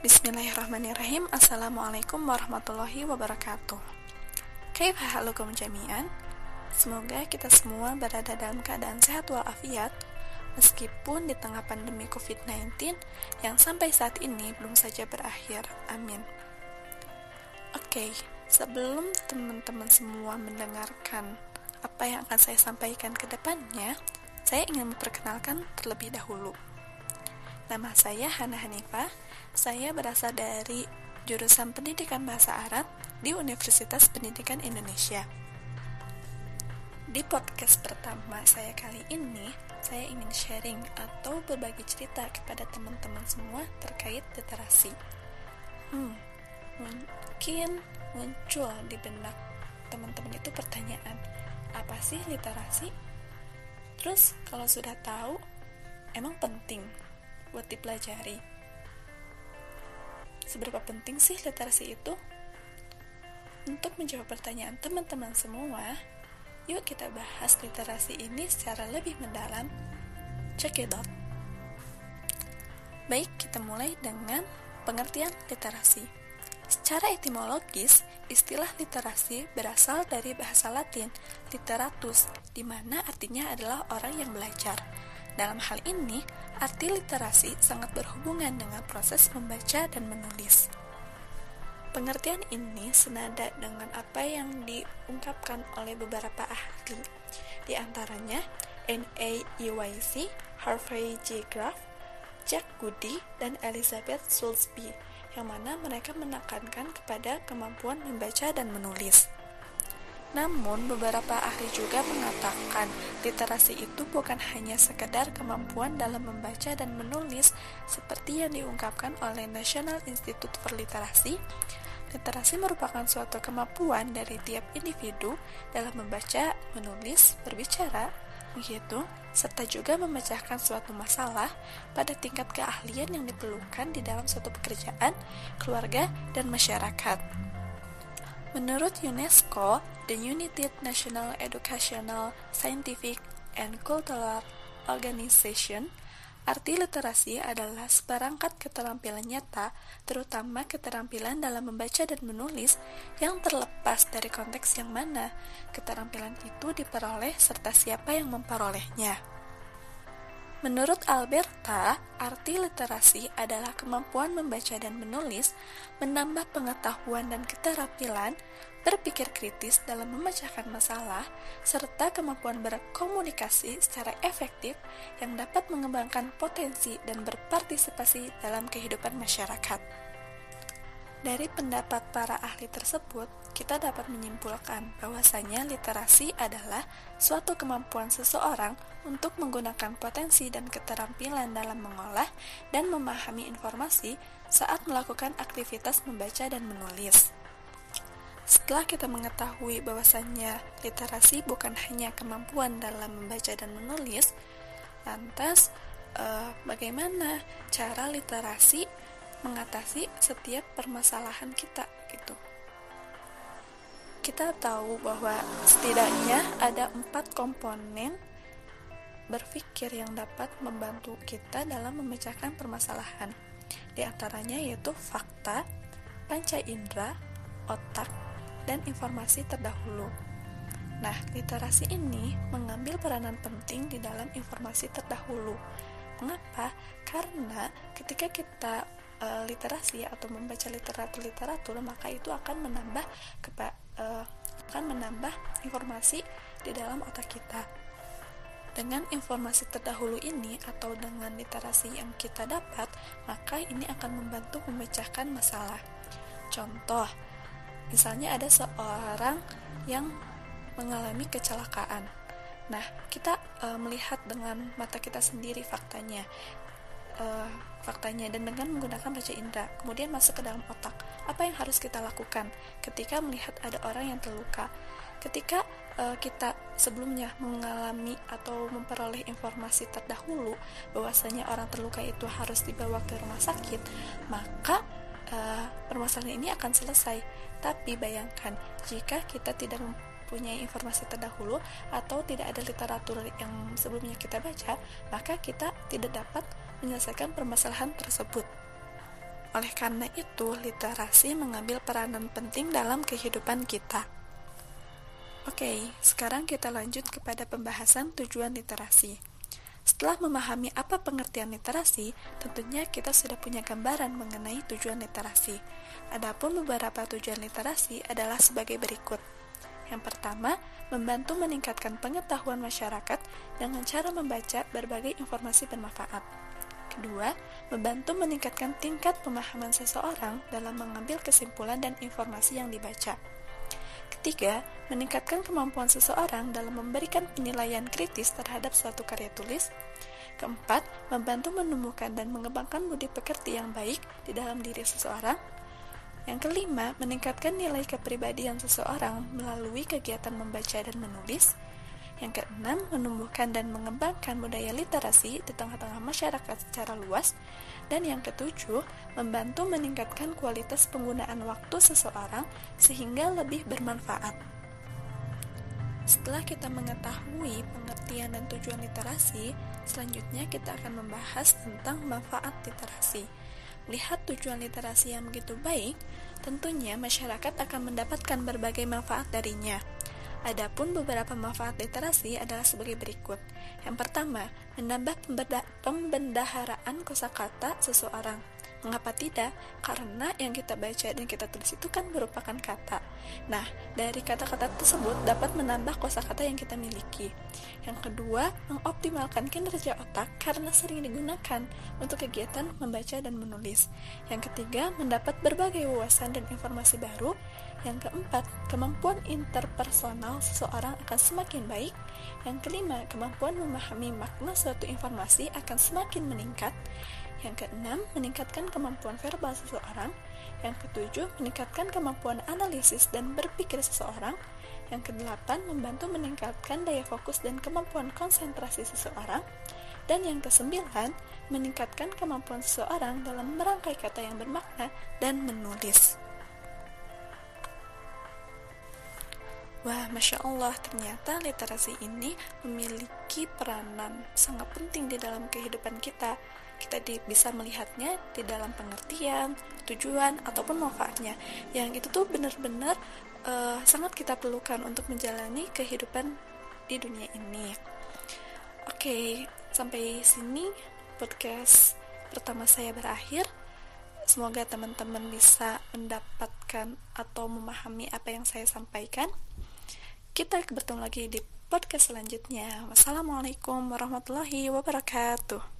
Bismillahirrahmanirrahim. Assalamualaikum warahmatullahi wabarakatuh. Kaifa halukum jami'an? Semoga kita semua berada dalam keadaan sehat walafiat Meskipun di tengah pandemi COVID-19 Yang sampai saat ini belum saja berakhir. Amin. Oke, sebelum teman-teman semua mendengarkan Apa yang akan saya sampaikan ke depannya Saya ingin memperkenalkan terlebih dahulu Nama saya Hana Hanifah. Saya berasal dari jurusan Pendidikan Bahasa Arab di Universitas Pendidikan Indonesia. Di podcast pertama saya kali ini, saya ingin sharing atau berbagi cerita kepada teman-teman semua terkait literasi. Hmm, mungkin muncul di benak teman-teman itu pertanyaan, apa sih literasi? Terus kalau sudah tahu, emang penting buat dipelajari. Seberapa penting sih literasi itu? Untuk menjawab pertanyaan teman-teman semua, yuk kita bahas literasi ini secara lebih mendalam. Check it out. Baik, kita mulai dengan pengertian literasi. Secara etimologis, istilah literasi berasal dari bahasa Latin literatus, di mana artinya adalah orang yang belajar. Dalam hal ini, arti literasi sangat berhubungan dengan proses membaca dan menulis. Pengertian ini senada dengan apa yang diungkapkan oleh beberapa ahli, di antaranya N.A. Iwaisi, Harvey J. Graff, Jack Goody, dan Elizabeth Soulsby, yang mana mereka menekankan kepada kemampuan membaca dan menulis. Namun, beberapa ahli juga mengatakan literasi itu bukan hanya sekedar kemampuan dalam membaca dan menulis seperti yang diungkapkan oleh National Institute for Literacy. Literasi merupakan suatu kemampuan dari tiap individu dalam membaca, menulis, berbicara, begitu, serta juga memecahkan suatu masalah pada tingkat keahlian yang diperlukan di dalam suatu pekerjaan, keluarga, dan masyarakat. Menurut UNESCO, the United National Educational, Scientific, and Cultural Organization, arti literasi adalah seperangkat keterampilan nyata, terutama keterampilan dalam membaca dan menulis yang terlepas dari konteks yang mana keterampilan itu diperoleh serta siapa yang memperolehnya. Menurut Alberta, arti literasi adalah kemampuan membaca dan menulis, menambah pengetahuan dan keterampilan, berpikir kritis dalam memecahkan masalah, serta kemampuan berkomunikasi secara efektif yang dapat mengembangkan potensi dan berpartisipasi dalam kehidupan masyarakat. Dari pendapat para ahli tersebut, kita dapat menyimpulkan bahwasanya literasi adalah suatu kemampuan seseorang untuk menggunakan potensi dan keterampilan dalam mengolah dan memahami informasi saat melakukan aktivitas membaca dan menulis. Setelah kita mengetahui bahwasannya literasi bukan hanya kemampuan dalam membaca dan menulis, lantas eh, bagaimana cara literasi mengatasi setiap permasalahan kita gitu. Kita tahu bahwa setidaknya ada empat komponen berpikir yang dapat membantu kita dalam memecahkan permasalahan. Di antaranya yaitu fakta, panca indera, otak, dan informasi terdahulu. Nah, literasi ini mengambil peranan penting di dalam informasi terdahulu. Mengapa? Karena ketika kita uh, literasi atau membaca literatur-literatur maka itu akan menambah kepa, uh, akan menambah informasi di dalam otak kita. Dengan informasi terdahulu ini atau dengan literasi yang kita dapat maka ini akan membantu memecahkan masalah. Contoh misalnya ada seorang yang mengalami kecelakaan. Nah, kita uh, melihat dengan mata kita sendiri faktanya uh, faktanya dan dengan menggunakan baca indera kemudian masuk ke dalam otak. Apa yang harus kita lakukan ketika melihat ada orang yang terluka? Ketika uh, kita sebelumnya mengalami atau memperoleh informasi terdahulu bahwasanya orang terluka itu harus dibawa ke rumah sakit maka uh, permasalahan ini akan selesai. Tapi bayangkan jika kita tidak mempunyai informasi terdahulu atau tidak ada literatur yang sebelumnya kita baca maka kita tidak dapat menyelesaikan permasalahan tersebut. Oleh karena itu, literasi mengambil peranan penting dalam kehidupan kita. Oke, sekarang kita lanjut kepada pembahasan tujuan literasi. Setelah memahami apa pengertian literasi, tentunya kita sudah punya gambaran mengenai tujuan literasi. Adapun beberapa tujuan literasi adalah sebagai berikut. Yang pertama, membantu meningkatkan pengetahuan masyarakat dengan cara membaca berbagai informasi bermanfaat. Kedua, membantu meningkatkan tingkat pemahaman seseorang dalam mengambil kesimpulan dan informasi yang dibaca. Ketiga, meningkatkan kemampuan seseorang dalam memberikan penilaian kritis terhadap suatu karya tulis. Keempat, membantu menumbuhkan dan mengembangkan budi pekerti yang baik di dalam diri seseorang. Yang kelima, meningkatkan nilai kepribadian seseorang melalui kegiatan membaca dan menulis. Yang keenam, menumbuhkan dan mengembangkan budaya literasi di tengah-tengah masyarakat secara luas. Dan yang ketujuh, membantu meningkatkan kualitas penggunaan waktu seseorang sehingga lebih bermanfaat. Setelah kita mengetahui pengertian dan tujuan literasi, selanjutnya kita akan membahas tentang manfaat literasi. Melihat tujuan literasi yang begitu baik, tentunya masyarakat akan mendapatkan berbagai manfaat darinya. Adapun beberapa manfaat literasi adalah sebagai berikut. Yang pertama, menambah pembendaharaan kosakata seseorang. Mengapa tidak? Karena yang kita baca dan kita tulis itu kan merupakan kata. Nah, dari kata-kata tersebut dapat menambah kosakata yang kita miliki. Yang kedua, mengoptimalkan kinerja otak karena sering digunakan untuk kegiatan membaca dan menulis. Yang ketiga, mendapat berbagai wawasan dan informasi baru. Yang keempat, kemampuan interpersonal seseorang akan semakin baik. Yang kelima, kemampuan memahami makna suatu informasi akan semakin meningkat. Yang keenam, meningkatkan kemampuan verbal seseorang. Yang ketujuh, meningkatkan kemampuan analisis dan berpikir seseorang. Yang kedelapan, membantu meningkatkan daya fokus dan kemampuan konsentrasi seseorang. Dan yang kesembilan, meningkatkan kemampuan seseorang dalam merangkai kata yang bermakna dan menulis. Wah, masya Allah, ternyata literasi ini memiliki peranan sangat penting di dalam kehidupan kita. Kita di, bisa melihatnya di dalam pengertian, tujuan, ataupun manfaatnya. Yang itu tuh benar-benar uh, sangat kita perlukan untuk menjalani kehidupan di dunia ini. Oke, sampai sini podcast pertama saya berakhir. Semoga teman-teman bisa mendapatkan atau memahami apa yang saya sampaikan. Kita bertemu lagi di podcast selanjutnya. Wassalamualaikum warahmatullahi wabarakatuh.